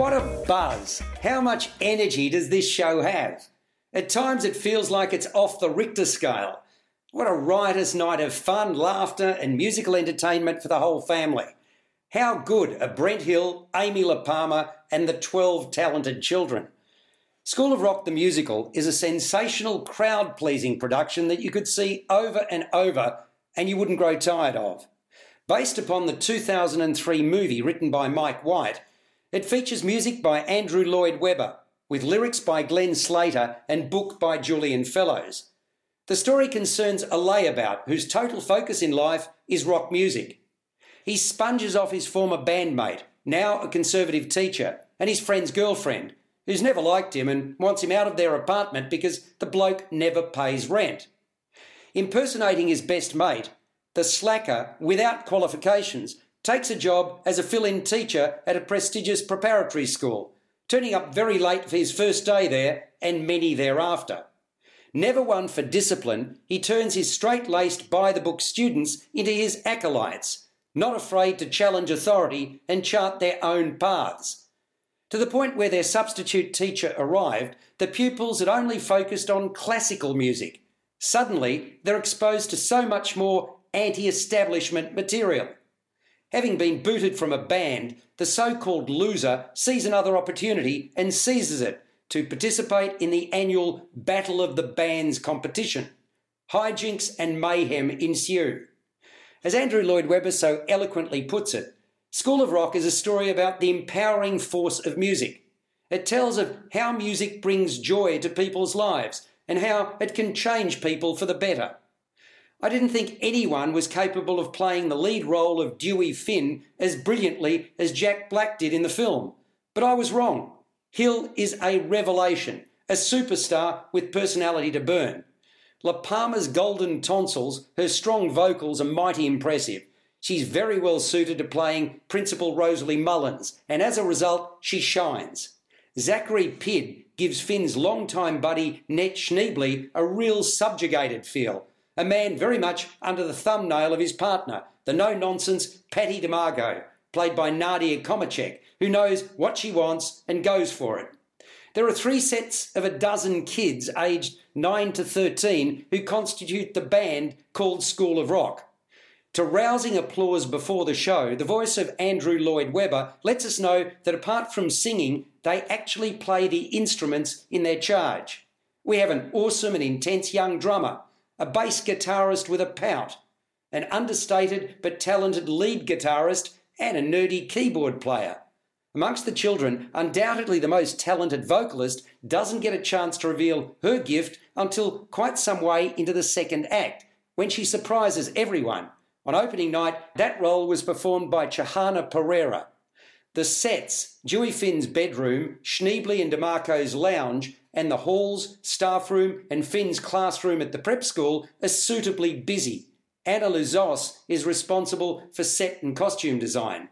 What a buzz! How much energy does this show have? At times it feels like it's off the Richter scale. What a riotous night of fun, laughter, and musical entertainment for the whole family. How good are Brent Hill, Amy Lehpamer, and the 12 talented children? School of Rock the Musical is a sensational, crowd pleasing production that you could see over and over and you wouldn't grow tired of. Based upon the 2003 movie written by Mike White, it features music by Andrew Lloyd Webber, with lyrics by Glenn Slater and book by Julian Fellowes. The story concerns a layabout whose total focus in life is rock music. He sponges off his former bandmate, now a conservative teacher, and his friend's girlfriend, who's never liked him and wants him out of their apartment because the bloke never pays rent. Impersonating his best mate, the slacker, without qualifications, takes a job as a fill in teacher at a prestigious preparatory school, turning up very late for his first day there and many thereafter. Never one for discipline, he turns his straight laced, by the book students into his acolytes, not afraid to challenge authority and chart their own paths. To the point where their substitute teacher arrived, the pupils had only focused on classical music. Suddenly, they're exposed to so much more anti establishment material. Having been booted from a band, the so called loser sees another opportunity and seizes it to participate in the annual Battle of the Bands competition. Hijinks and mayhem ensue. As Andrew Lloyd Webber so eloquently puts it, School of Rock is a story about the empowering force of music. It tells of how music brings joy to people's lives and how it can change people for the better. I didn't think anyone was capable of playing the lead role of Dewey Finn as brilliantly as Jack Black did in the film, but I was wrong. Hill is a revelation, a superstar with personality to burn. Lehpamer's golden tonsils, her strong vocals are mighty impressive. She's very well suited to playing Principal Rosalie Mullins, and as a result, she shines. Zachary Pidd gives Finn's longtime buddy Ned Schneebly a real subjugated feel, a man very much under the thumbnail of his partner, the no nonsense Patty DeMarco, played by Nadia Komazec, who knows what she wants and goes for it. There are three sets of a dozen kids aged 9 to 13 who constitute the band called School of Rock. To rousing applause before the show, the voice of Andrew Lloyd Webber lets us know that apart from singing, they actually play the instruments in their charge. We have an awesome and intense young drummer a bass guitarist with a pout, an understated but talented lead guitarist, and a nerdy keyboard player. Amongst the children, undoubtedly the most talented vocalist doesn't get a chance to reveal her gift until quite some way into the second act, when she surprises everyone. On opening night, that role was performed by Chahana Pereira. The sets, Dewey Finn's bedroom, Schneebly and DeMarco's lounge, and the halls, staff room, and Finn's classroom at the prep school are suitably busy. Anna Louizos is responsible for set and costume design.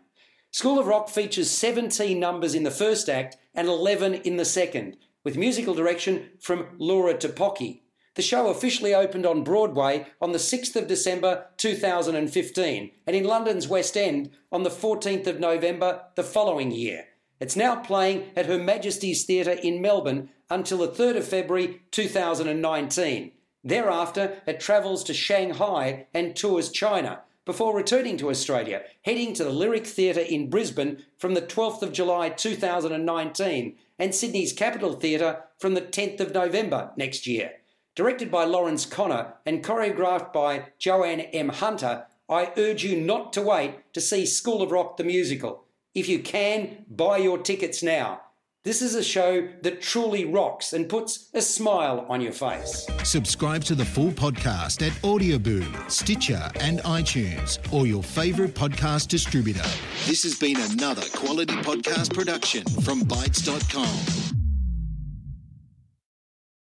School of Rock features 17 numbers in the first act and 11 in the second, with musical direction from Laura Tipoki. The show officially opened on Broadway on the 6th of December 2015 and in London's West End on the 14th of November the following year. It's now playing at Her Majesty's Theatre in Melbourne until the 3rd of February 2019. Thereafter, it travels to Shanghai and tours China before returning to Australia, heading to the Lyric Theatre in Brisbane from the 12th of July 2019 and Sydney's Capitol Theatre from the 10th of November next year. Directed by Laurence Connor and choreographed by JoAnn M. Hunter, I urge you not to wait to see School of Rock the musical. If you can, buy your tickets now. This is a show that truly rocks and puts a smile on your face. Subscribe to the full podcast at Audioboom, Stitcher, and iTunes, or your favourite podcast distributor. This has been another quality podcast production from Bytes.com.